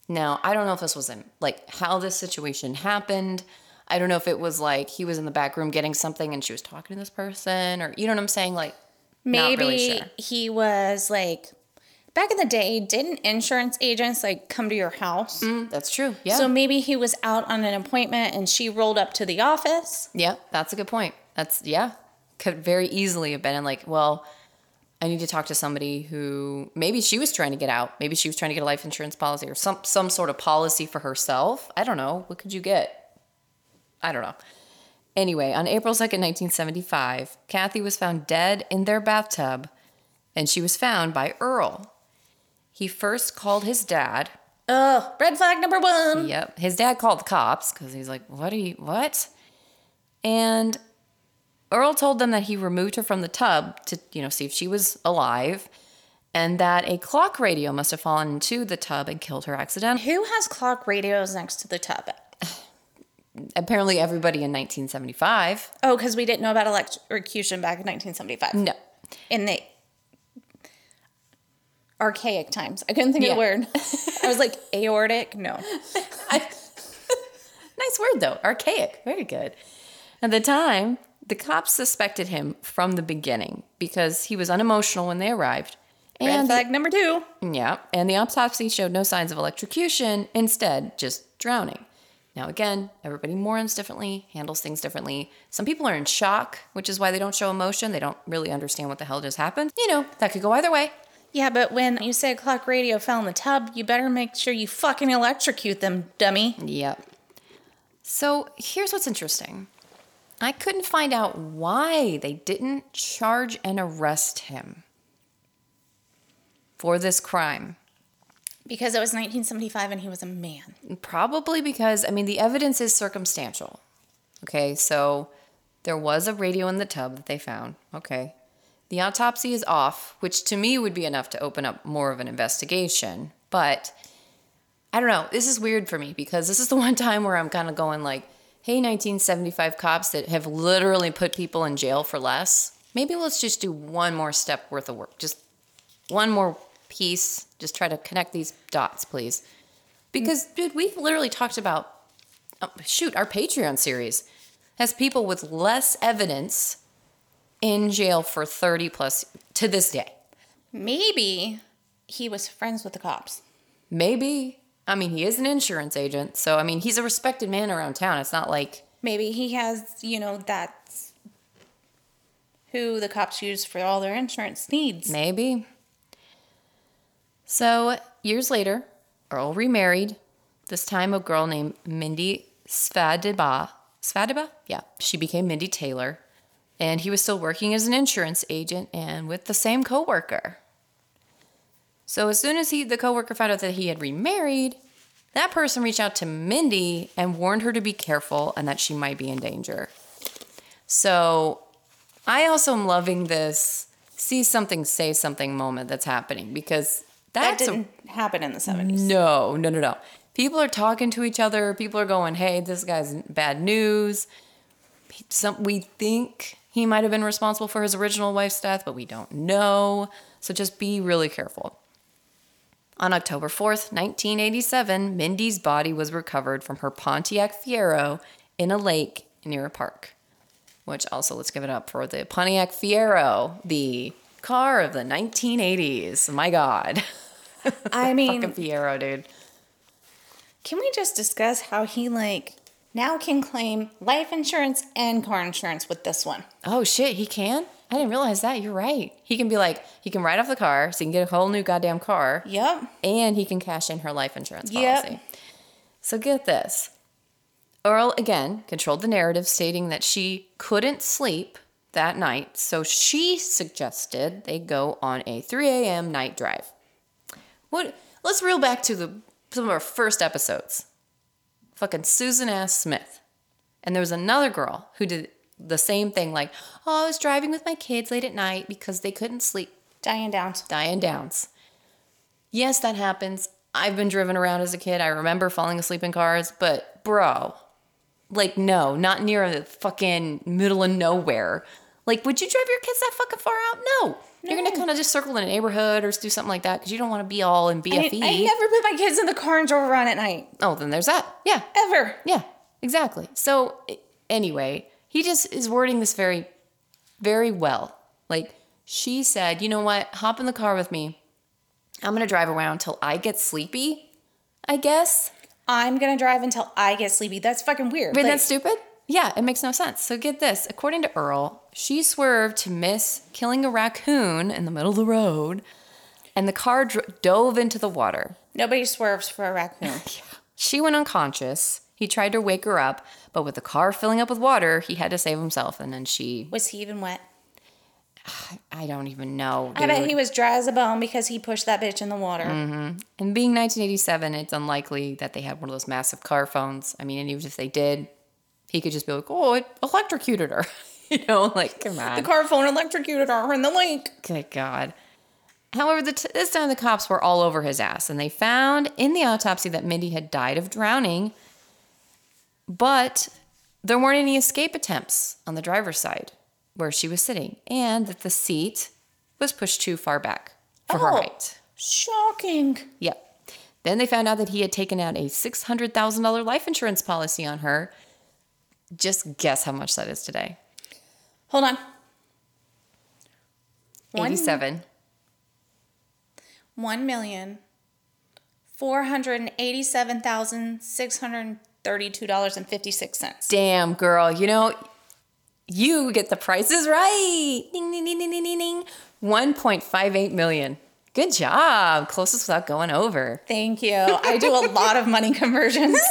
Speaker 1: Now, I don't know if this was in, like how this situation happened. I don't know if it was like he was in the back room getting something and she was talking to this person or you know what I'm saying? Like
Speaker 2: Maybe
Speaker 1: really sure.
Speaker 2: he was like back in the day, didn't insurance agents like come to your house?
Speaker 1: Mm, that's true. Yeah.
Speaker 2: So maybe he was out on an appointment and she rolled up to the office.
Speaker 1: Yeah, that's a good point. That's yeah, could very easily have been in like, well, I need to talk to somebody who maybe she was trying to get out. Maybe she was trying to get a life insurance policy or some some sort of policy for herself. I don't know. What could you get? I don't know. Anyway, on April 2nd, 1975, Kathy was found dead in their bathtub and she was found by Earl. He first called his dad
Speaker 2: Oh, red flag number one.
Speaker 1: Yep. His dad called the cops because he's like, what are you, what? And Earl told them that he removed her from the tub to, you know, see if she was alive and that a clock radio must have fallen into the tub and killed her accidentally.
Speaker 2: Who has clock radios next to the tub?
Speaker 1: Apparently, everybody in 1975.
Speaker 2: Oh, because we didn't know about electrocution back in 1975.
Speaker 1: No.
Speaker 2: In the archaic times. I couldn't think
Speaker 1: Yeah.
Speaker 2: of the word. I was like, aortic? No.
Speaker 1: Nice word, though. Archaic. Very good. At the time, the cops suspected him from the beginning because he was unemotional when they arrived.
Speaker 2: Red
Speaker 1: And
Speaker 2: flag number two.
Speaker 1: Yeah, and the autopsy showed no signs of electrocution, instead, just drowning. Now, again, everybody mourns differently, handles things differently. Some people are in shock, which is why they don't show emotion. They don't really understand what the hell just happened. You know, that could go either way.
Speaker 2: Yeah, but when you say a clock radio fell in the tub, you better make sure you fucking electrocute them, dummy.
Speaker 1: Yep. So here's what's interesting I couldn't find out why they didn't charge and arrest him for this crime.
Speaker 2: Because it was 1975 and he was a man.
Speaker 1: Probably because, I mean, the evidence is circumstantial. Okay, so there was a radio in the tub that they found. Okay. The autopsy is off, which to me would be enough to open up more of an investigation. But I don't know. This is weird for me because this is the one time where I'm kind of going like, hey, 1975 cops that have literally put people in jail for less. Maybe let's just do one more step worth of work. Just one more piece. Just try to connect these dots, please. Because, dude, we've literally talked about, oh, shoot, our Patreon series has people with less evidence in jail for 30 plus to this day.
Speaker 2: Maybe he was friends with the cops.
Speaker 1: Maybe. I mean, he is an insurance agent, so I mean, he's a respected man around town. It's not like
Speaker 2: Maybe he has, you know, that's who the cops use for all their insurance needs.
Speaker 1: maybe. So, years later, Earl remarried, this time a girl named Mindy Svadiba. Svadiba? Yeah, she became Mindy Taylor. And he was still working as an insurance agent and with the same coworker. So as soon as he the coworker found out that he had remarried, that person reached out to Mindy and warned her to be careful and that she might be in danger. So I also am loving this see something, say something moment that's happening because
Speaker 2: That
Speaker 1: that's a
Speaker 2: didn't happen in the 70s.
Speaker 1: no, no, no, no. People are talking to each other. People are going, "Hey, this guy's bad news." Some we think he might have been responsible for his original wife's death, but we don't know. So just be really careful. On October 4th, 1987, Mindy's body was recovered from her Pontiac Fiero in a lake near a park. Which also, let's give it up for the Pontiac Fiero, the car of the 1980s. My God.
Speaker 2: I mean,
Speaker 1: Fucking Fiero, dude.
Speaker 2: can we just discuss how he, like, now can claim life insurance and car insurance with this one?
Speaker 1: Oh shit, he can? I didn't realize that. You're right. He can be like, he can write off the car, so he can get a whole new goddamn car,
Speaker 2: Yep.
Speaker 1: and he can cash in her life insurance policy.
Speaker 2: Yep.
Speaker 1: So get this. Earl again controlled the narrative, stating that she couldn't sleep that night, so she suggested they go on a 3 a.m. night drive. What? Let's reel back to the some of our first episodes. Fucking Susan ass Smith, and there was another girl who did the same thing. Like, oh, I was driving with my kids late at night because they couldn't sleep.
Speaker 2: Diane Downs.
Speaker 1: Diane Downs. Yes, that happens. I've been driven around as a kid. I remember falling asleep in cars, but bro, like, no, not near the fucking middle of nowhere. Like, would you drive your kids that fucking far out? No. You're gonna kind of just circle in a neighborhood or do something like that because you don't want to be all in
Speaker 2: I,
Speaker 1: BFE.
Speaker 2: I never put my kids in the car and drove around at night.
Speaker 1: oh, then there's that. Yeah,
Speaker 2: Ever.
Speaker 1: yeah, exactly. So anyway, he just is wording this very, very well. Like she said, you know what? Hop in the car with me. I'm gonna drive around till I get sleepy. I guess.
Speaker 2: I'm going to drive until I get sleepy. That's fucking weird.
Speaker 1: Isn't
Speaker 2: Like,
Speaker 1: that stupid? Yeah, it makes no sense. So get this. According to Earl, she swerved to miss killing a raccoon in the middle of the road, and the car dr- dove into the water.
Speaker 2: nobody swerves for a raccoon.
Speaker 1: She went unconscious. He tried to wake her up, but with the car filling up with water, he had to save himself. And then she,
Speaker 2: Was he even wet?
Speaker 1: I don't even know.
Speaker 2: I bet he was dry as a bone because he pushed that bitch in the water. Mm-hmm.
Speaker 1: And being 1987, it's unlikely that they had one of those massive car phones. I mean, and even if they did, he could just be like, "Oh, it electrocuted her," you know, like come on.
Speaker 2: The car phone electrocuted her in the lake.
Speaker 1: Good God. However, the t- this time the cops were all over his ass, and they found in the autopsy that Mindy had died of drowning, but there weren't any escape attempts on the driver's side where she was sitting, and that the seat was pushed too far back for her
Speaker 2: Oh.
Speaker 1: height.
Speaker 2: Shocking.
Speaker 1: Yep. Then they found out that he had taken out a $600,000 life insurance policy on her. Just guess how much that is today.
Speaker 2: Hold on. One-
Speaker 1: 87.
Speaker 2: One million four hundred and eighty-seven thousand six hundred and thirty-two dollars and fifty-six cents.
Speaker 1: Damn, girl. You know, you get the prices right. Ding, ding, ding, ding, ding, ding, ding. 1.58 million. Good job. Closest without going over.
Speaker 2: Thank you. I do a lot of money conversions.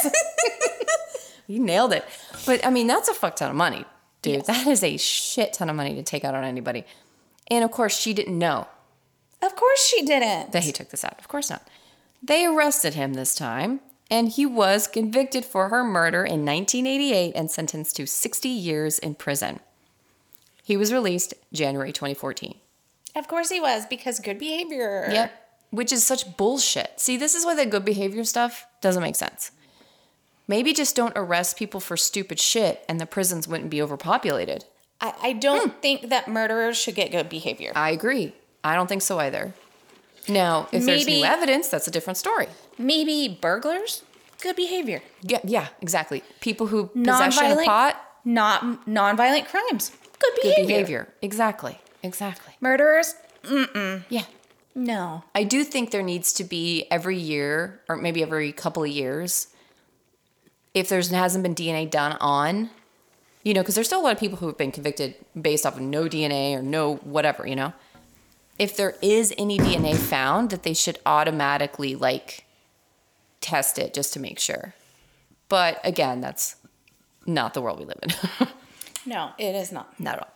Speaker 1: You nailed it. But I mean, that's a fuck ton of money, dude. That is a shit ton of money to take out on anybody. And of course, she didn't know
Speaker 2: of course she didn't.
Speaker 1: that he took this out. Of course not. They arrested him this time, and he was convicted for her murder in 1988 and sentenced to 60 years in prison. He was released January 2014.
Speaker 2: Of course he was because good behavior.
Speaker 1: Yep. Which is such bullshit. See, this is why the good behavior stuff doesn't make sense. Maybe just don't arrest people for stupid shit and the prisons wouldn't be overpopulated.
Speaker 2: I, I don't
Speaker 1: Hmm.
Speaker 2: think that murderers should get good behavior.
Speaker 1: I agree. I don't think so either. Now, if there's
Speaker 2: Maybe-
Speaker 1: new evidence, that's a different story.
Speaker 2: Maybe burglars, good behavior.
Speaker 1: Yeah, yeah, exactly. People who possession of pot,
Speaker 2: not non-violent crimes, good
Speaker 1: good
Speaker 2: behavior.
Speaker 1: behavior. Exactly. Exactly.
Speaker 2: Murderers, Mm-mm.
Speaker 1: Yeah.
Speaker 2: No.
Speaker 1: I do think there needs to be every year, or maybe every couple of years, if there's hasn't been DNA done on, you know, because there's still a lot of people who have been convicted based off of no DNA or no whatever, you know. If there is any DNA found, that they should automatically like test it just to make sure. But again, that's not the world we live in.
Speaker 2: No, it is not.
Speaker 1: not at all.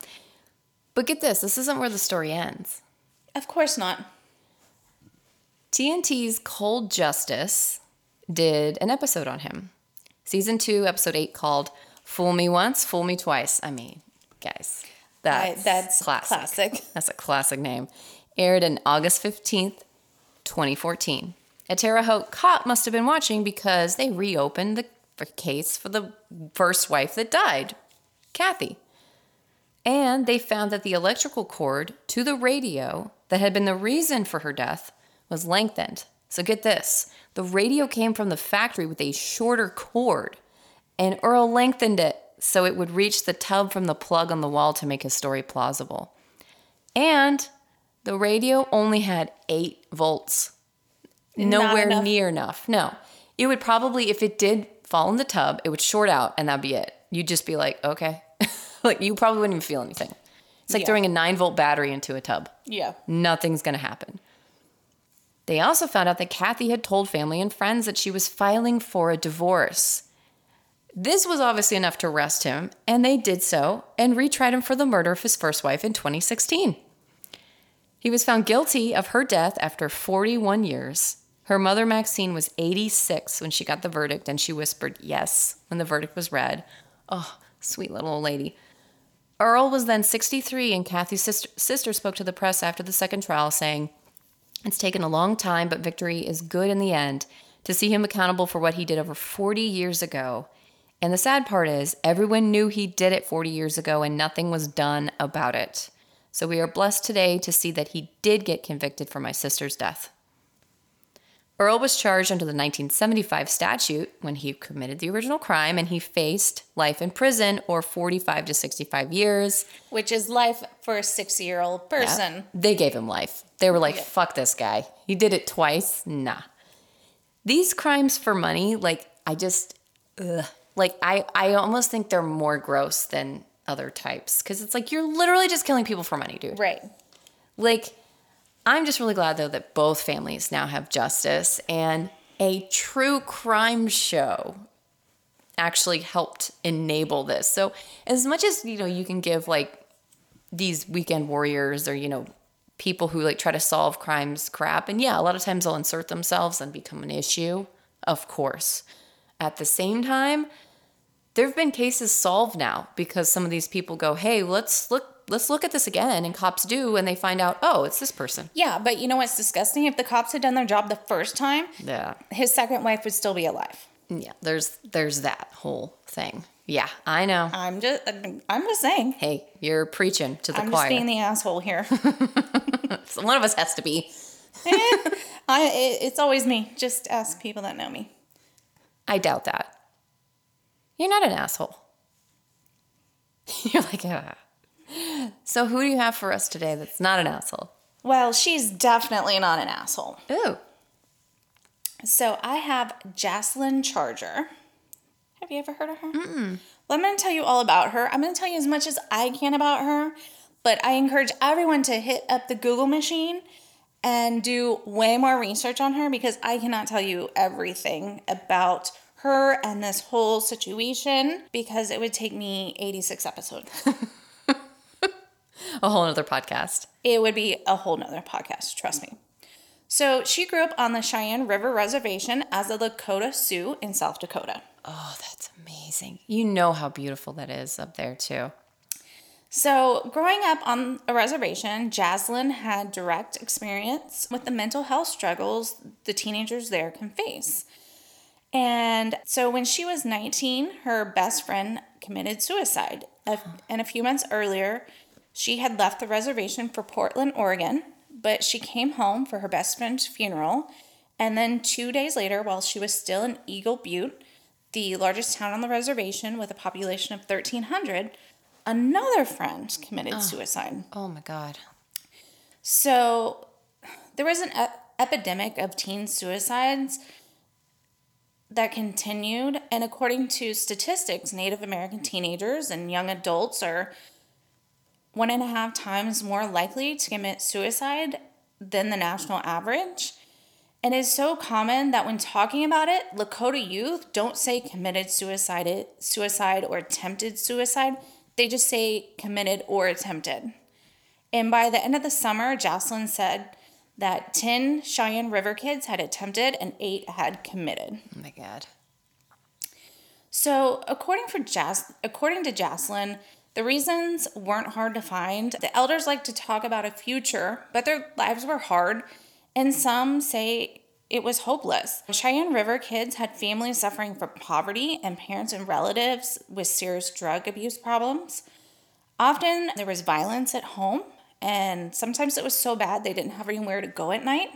Speaker 1: But get this, this isn't where the story ends.
Speaker 2: Of course not.
Speaker 1: TNT's Cold Justice did an episode on him. Season two, episode eight, called Fool Me Once, Fool Me Twice. I mean, guys, that's,
Speaker 2: I- that's
Speaker 1: classic.
Speaker 2: classic.
Speaker 1: That's a classic name. Aired on August 15th, 2014. A Terre Haute cop must have been watching because they reopened the case for the first wife that died, Kathy. And they found that the electrical cord to the radio that had been the reason for her death was lengthened. So get this the radio came from the factory with a shorter cord, and Earl lengthened it so it would reach the tub from the plug on the wall to make his story plausible. And the radio only had 8 volts. Nowhere
Speaker 2: enough.
Speaker 1: near enough. No. It would probably, if it did fall in the tub, it would short out and that'd be it. You'd just be like, okay. like you probably wouldn't even feel anything. It's like
Speaker 2: Yeah.
Speaker 1: throwing a 9 volt battery into a tub.
Speaker 2: Yeah.
Speaker 1: Nothing's going to happen. They also found out that Kathy had told family and friends that she was filing for a divorce. This was obviously enough to arrest him, and they did so and retried him for the murder of his first wife in 2016. He was found guilty of her death after 41 years. Her mother, Maxine, was 86 when she got the verdict, and she whispered yes when the verdict was read. Oh, sweet little old lady. Earl was then 63, and Kathy's sister, sister spoke to the press after the second trial, saying, It's taken a long time, but victory is good in the end. To see him accountable for what he did over 40 years ago. And the sad part is, everyone knew he did it 40 years ago, and nothing was done about it. So we are blessed today to see that he did get convicted for my sister's death. Earl was charged under the 1975 statute when he committed the original crime, and he faced life in prison or 45 to 65 years.
Speaker 2: Which is life for a six year old person.
Speaker 1: They gave him life. They were like, fuck this guy. He did it twice. Nah. These crimes for money, like, I just, ugh. Like, I, I almost think they're more gross than other types because it's like you're literally just killing people for money, dude.
Speaker 2: Right.
Speaker 1: Like, I'm just really glad though that both families now have justice and a true crime show actually helped enable this. So, as much as you know, you can give like these weekend warriors or you know people who like try to solve crimes crap, and yeah, a lot of times they'll insert themselves and become an issue. Of course, at the same time, there have been cases solved now because some of these people go, "Hey, let's look." Let's look at this again, and cops do, and they find out, oh, it's this person.
Speaker 2: Yeah, but you know what's disgusting? If the cops had done their job the first time,
Speaker 1: Yeah,
Speaker 2: his second wife would still be alive.
Speaker 1: yeah. There's there's that whole thing. Yeah, I know.
Speaker 2: I'm just, I'm just saying.
Speaker 1: Hey, you're preaching to the choir.
Speaker 2: I'm
Speaker 1: choir.
Speaker 2: just being the asshole here.
Speaker 1: So one of us has to be.
Speaker 2: I, it, it's always me. Just ask people that know me.
Speaker 1: I doubt that. You're not an asshole. You're like, ah. So who do you have for us today that's not an asshole?
Speaker 2: Well, she's definitely not an asshole.
Speaker 1: Ooh.
Speaker 2: So I have Jasilyn Charger. Have you ever heard of her? Mm-mm. Well, I'm going to tell you all about her. I'm going to tell you as much as I can about her, but I encourage everyone to hit up the Google machine and do way more research on her because I cannot tell you everything about her and this whole situation because it would take me 86 episodes.
Speaker 1: A whole other podcast.
Speaker 2: it would be a whole nother podcast, trust me. So she grew up on the Cheyenne River Reservation as a Lakota Sioux in South Dakota.
Speaker 1: Oh, that's amazing. You know how beautiful that is up there too.
Speaker 2: So, growing up on a reservation, Jasilyn had direct experience with the mental health struggles the teenagers there can face. And so, when she was 19, her best friend committed suicide. And a few months earlier, she had left the reservation for Portland, Oregon, but she came home for her best friend's funeral. And then, two days later, while she was still in Eagle Butte, the largest town on the reservation with a population of 1,300, another friend committed ah. suicide.
Speaker 1: Oh my God.
Speaker 2: So there was an ep- epidemic of teen suicides that continued. And according to statistics, Native American teenagers and young adults are one and a half times more likely to commit suicide than the national average. And it's so common that when talking about it, Lakota youth don't say committed suicide, suicide or attempted suicide. They just say committed or attempted. And by the end of the summer, Jasilyn said that 10 Cheyenne River kids had attempted and eight had committed.
Speaker 1: Oh my God.
Speaker 2: So, according for Jas- according to Jasilyn, the reasons weren't hard to find. The elders like to talk about a future, but their lives were hard, and some say it was hopeless. Cheyenne River kids had families suffering from poverty and parents and relatives with serious drug abuse problems. Often there was violence at home, and sometimes it was so bad they didn't have anywhere to go at night.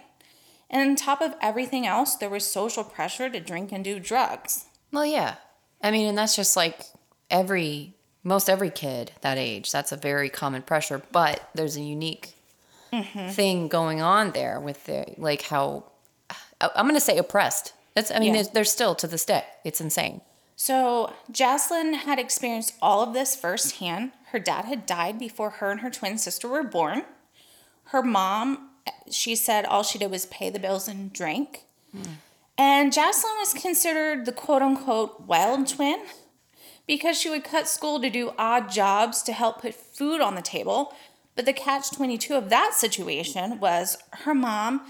Speaker 2: And on top of everything else, there was social pressure to drink and do drugs.
Speaker 1: Well, yeah. I mean, and that's just like every, most every kid that age. That's a very common pressure, but there's a unique mm-hmm. thing going on there with the, like how, I'm going to say oppressed. That's, I mean,
Speaker 2: Yeah.
Speaker 1: they're still to this day. It's insane.
Speaker 2: So, Jasilyn had experienced all of this firsthand. Her dad had died before her and her twin sister were born. Her mom, she said all she did was pay the bills and drink. Hmm. And Jasilyn was considered the quote unquote wild twin because she would cut school to do odd jobs to help put food on the table. But the catch 22 of that situation was her mom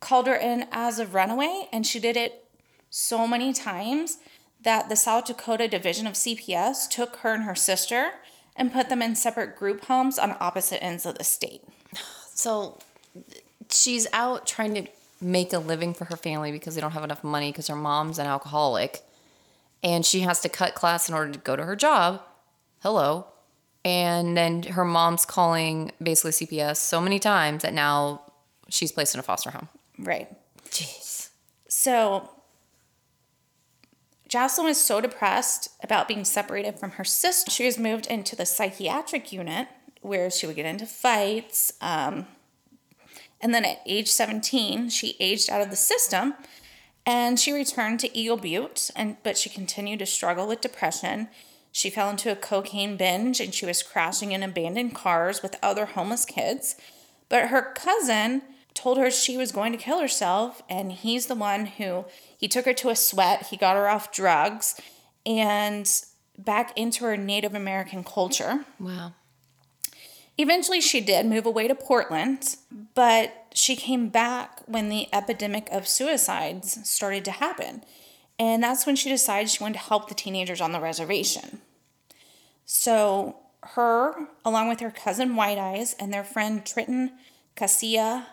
Speaker 2: called her in as a runaway, and she did it so many times that the South Dakota division of CPS took her and her sister and put them in separate group homes on opposite ends of the state.
Speaker 1: So she's out trying to make a living for her family because they don't have enough money because her mom's an alcoholic. And she has to cut class in order to go to her job. Hello. And then her mom's calling basically CPS so many times that now she's placed in a foster home.
Speaker 2: Right.
Speaker 1: Jeez.
Speaker 2: So Jasilyn was so depressed about being separated from her sister. She was moved into the psychiatric unit where she would get into fights. Um, and then at age 17, she aged out of the system and she returned to Eagle Butte, and but she continued to struggle with depression. She fell into a cocaine binge and she was crashing in abandoned cars with other homeless kids. But her cousin told her she was going to kill herself, and he's the one who he took her to a sweat, he got her off drugs, and back into her Native American culture.
Speaker 1: Wow.
Speaker 2: Eventually, she did move away to Portland, but she came back when the epidemic of suicides started to happen. And that's when she decided she wanted to help the teenagers on the reservation. So, her, along with her cousin White Eyes and their friend Triton Cassia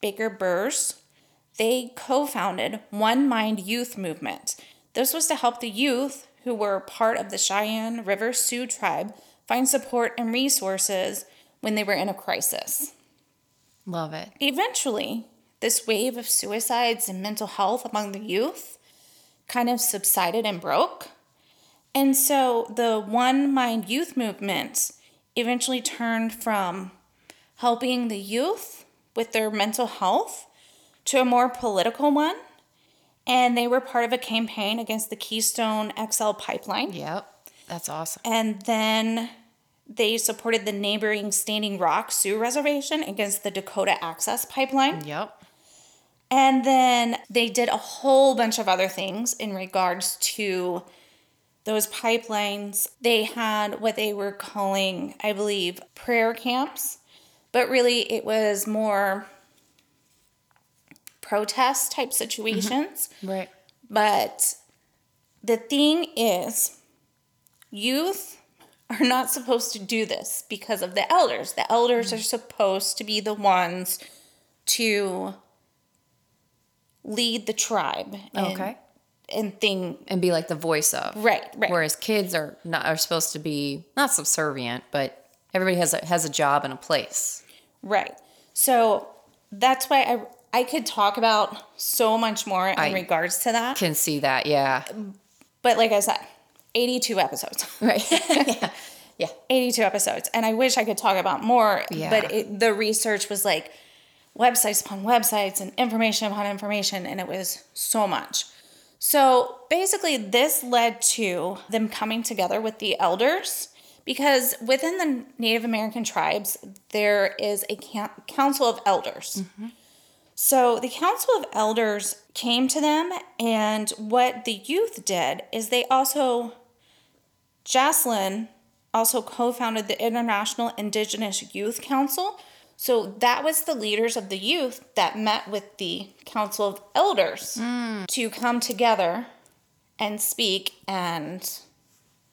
Speaker 2: Baker Burrs, they co founded One Mind Youth Movement. This was to help the youth who were part of the Cheyenne River Sioux tribe find support and resources when they were in a crisis.
Speaker 1: Love it.
Speaker 2: Eventually, this wave of suicides and mental health among the youth kind of subsided and broke. And so the One Mind Youth movement eventually turned from helping the youth with their mental health to a more political one. And they were part of a campaign against the Keystone XL pipeline.
Speaker 1: Yep. That's awesome.
Speaker 2: And then they supported the neighboring Standing Rock Sioux Reservation against the Dakota Access Pipeline.
Speaker 1: Yep.
Speaker 2: And then they did a whole bunch of other things in regards to those pipelines. They had what they were calling, I believe, prayer camps, but really it was more protest type mm-hmm. situations.
Speaker 1: Right.
Speaker 2: But the thing is, youth are not supposed to do this because of the elders. The elders are supposed to be the ones to lead the tribe. And,
Speaker 1: Okay.
Speaker 2: And thing.
Speaker 1: And be like the voice of.
Speaker 2: Right, right.
Speaker 1: Whereas kids are not are supposed to be not subservient, but everybody has a has a job and a place.
Speaker 2: Right. So that's why I I could talk about so much more in
Speaker 1: I-
Speaker 2: regards to that.
Speaker 1: Can see that, yeah.
Speaker 2: But like I said, 82 episodes.
Speaker 1: Right. yeah. Yeah.
Speaker 2: 82 episodes and i wish i could talk about more
Speaker 1: Yeah.
Speaker 2: but it, the research was like websites upon websites and information upon information, and it was so much. So basically, this led to them coming together with the elders because within the Native American tribes, there is a council of elders. Mm-hmm. So the council of elders came to them, and what the youth did is they also, Jasilyn also co founded the International Indigenous Youth Council. So that was the leaders of the youth that met with the Council of Elders mm. to come together and speak and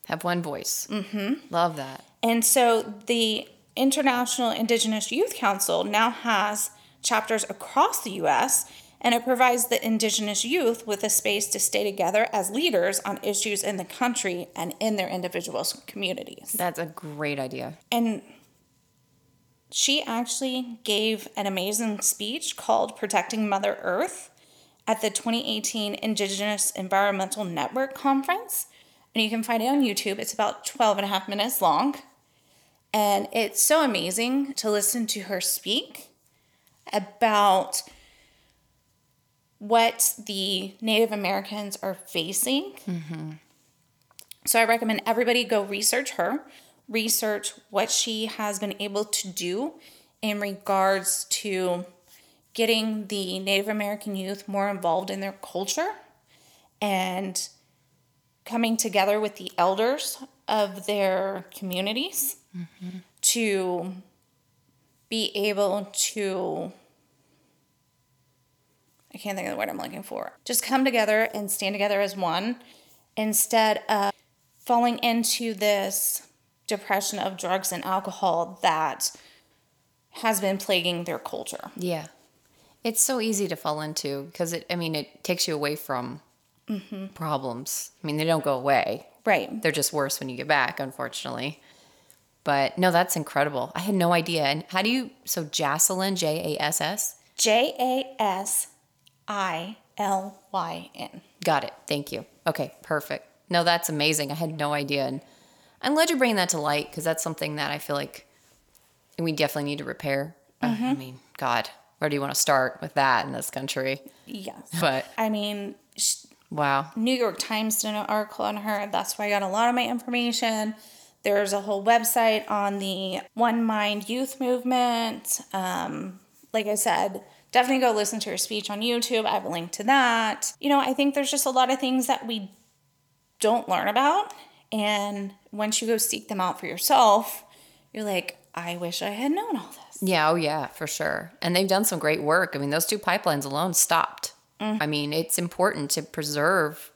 Speaker 1: have one voice. Mm-hmm. Love that.
Speaker 2: And so the International Indigenous Youth Council now has chapters across the U.S. and it provides the Indigenous youth with a space to stay together as leaders on issues in the country and in their individual communities.
Speaker 1: That's a great idea.
Speaker 2: And she actually gave an amazing speech called Protecting Mother Earth at the 2018 Indigenous Environmental Network Conference. And you can find it on YouTube. It's about 12 and a half minutes long. And it's so amazing to listen to her speak about what the Native Americans are facing. Mm-hmm. So I recommend everybody go research her, research what she has been able to do in regards to getting the Native American youth more involved in their culture and coming together with the elders of their communities mm-hmm. to be able to I can't think of the word I'm looking for. Just come together and stand together as one instead of falling into this depression of drugs and alcohol that has been plaguing their culture.
Speaker 1: Yeah. It's so easy to fall into because it, I mean, it takes you away from mm-hmm. problems. I mean, they don't go away.
Speaker 2: Right.
Speaker 1: They're just worse when you get back, unfortunately. But no, that's incredible. I had no idea. And how do you, so Jasilyn, J A S S?
Speaker 2: J A S I L Y N.
Speaker 1: Got it. Thank you. Okay, perfect. No, that's amazing. I had no idea. And I'm glad you're bringing that to light because that's something that I feel like we definitely need to repair. Mm-hmm. Uh, I mean, God, where do you want to start with that in this country?
Speaker 2: Yes.
Speaker 1: But
Speaker 2: I mean,
Speaker 1: Wow.
Speaker 2: New York Times did an article on her. That's where I got a lot of my information. There's a whole website on the One Mind Youth Movement. Um, like I said, definitely go listen to her speech on YouTube. I have a link to that. You know, I think there's just a lot of things that we don't learn about. And once you go seek them out for yourself, you're like, I wish I had known all this.
Speaker 1: Yeah, oh yeah, for sure. And they've done some great work. I mean, those two pipelines alone stopped Mm. I mean, it's important to preserve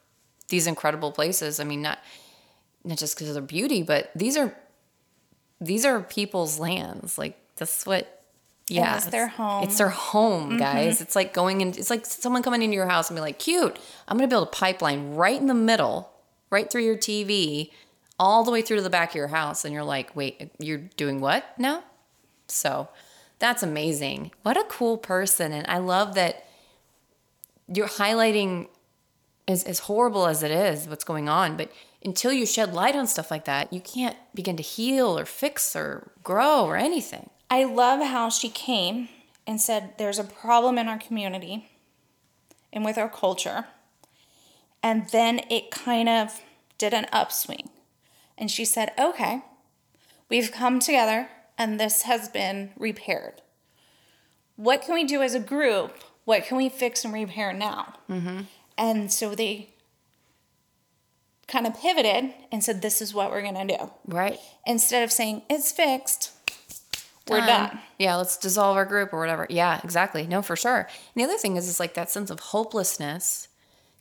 Speaker 1: these incredible places. I mean, not not just because of their beauty, but these are these are people's lands. Like that's what
Speaker 2: yeah, it's their home.
Speaker 1: It's their home, mm-hmm. guys. It's like going in. It's like someone coming into your house and be like, "Cute, I'm gonna build a pipeline right in the middle, right through your TV, all the way through to the back of your house." And you're like, "Wait, you're doing what now?" So, that's amazing. What a cool person, and I love that you're highlighting as, as horrible as it is what's going on but until you shed light on stuff like that you can't begin to heal or fix or grow or anything
Speaker 2: i love how she came and said there's a problem in our community and with our culture and then it kind of did an upswing and she said okay we've come together and this has been repaired what can we do as a group what can we fix and repair now? Mm-hmm. And so they kind of pivoted and said, this is what we're going to do.
Speaker 1: Right.
Speaker 2: Instead of saying, it's fixed, we're done.
Speaker 1: Yeah, let's dissolve our group or whatever. Yeah, exactly. No, for sure. And the other thing is, it's like that sense of hopelessness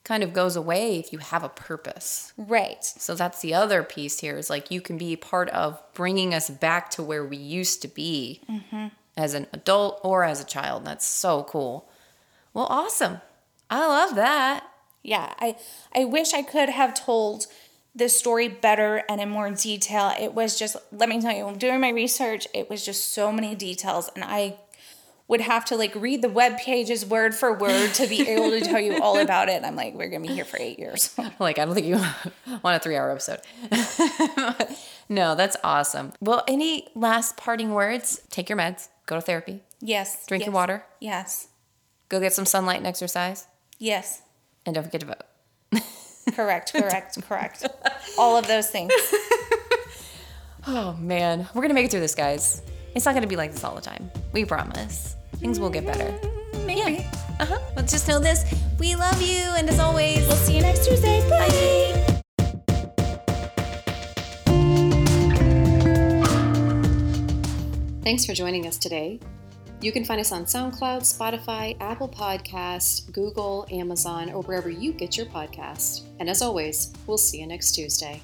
Speaker 1: kind of goes away if you have a purpose.
Speaker 2: Right.
Speaker 1: So that's the other piece here is like you can be part of bringing us back to where we used to be mm-hmm. as an adult or as a child. That's so cool. Well, awesome. I love that.
Speaker 2: Yeah, I I wish I could have told this story better and in more detail. It was just let me tell you, doing my research, it was just so many details and I would have to like read the web pages word for word to be able to tell you all about it. I'm like, we're gonna be here for eight years.
Speaker 1: like, I don't think you want a three hour episode. no, that's awesome. Well, any last parting words? Take your meds. Go to therapy.
Speaker 2: Yes.
Speaker 1: Drink
Speaker 2: yes,
Speaker 1: your water.
Speaker 2: Yes.
Speaker 1: Go get some sunlight and exercise.
Speaker 2: Yes.
Speaker 1: And don't forget to vote.
Speaker 2: Correct. Correct. correct. All of those things.
Speaker 1: Oh man, we're gonna make it through this, guys. It's not gonna be like this all the time. We promise. Things will get better.
Speaker 2: Maybe.
Speaker 1: Uh huh. But just know this: we love you, and as always,
Speaker 2: We'll see you next Tuesday. Bye.
Speaker 3: Thanks for joining us today. You can find us on SoundCloud, Spotify, Apple Podcast, Google, Amazon, or wherever you get your podcast. And as always, we'll see you next Tuesday.